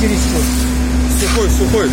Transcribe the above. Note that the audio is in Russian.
чересчур. Сухой, сухой.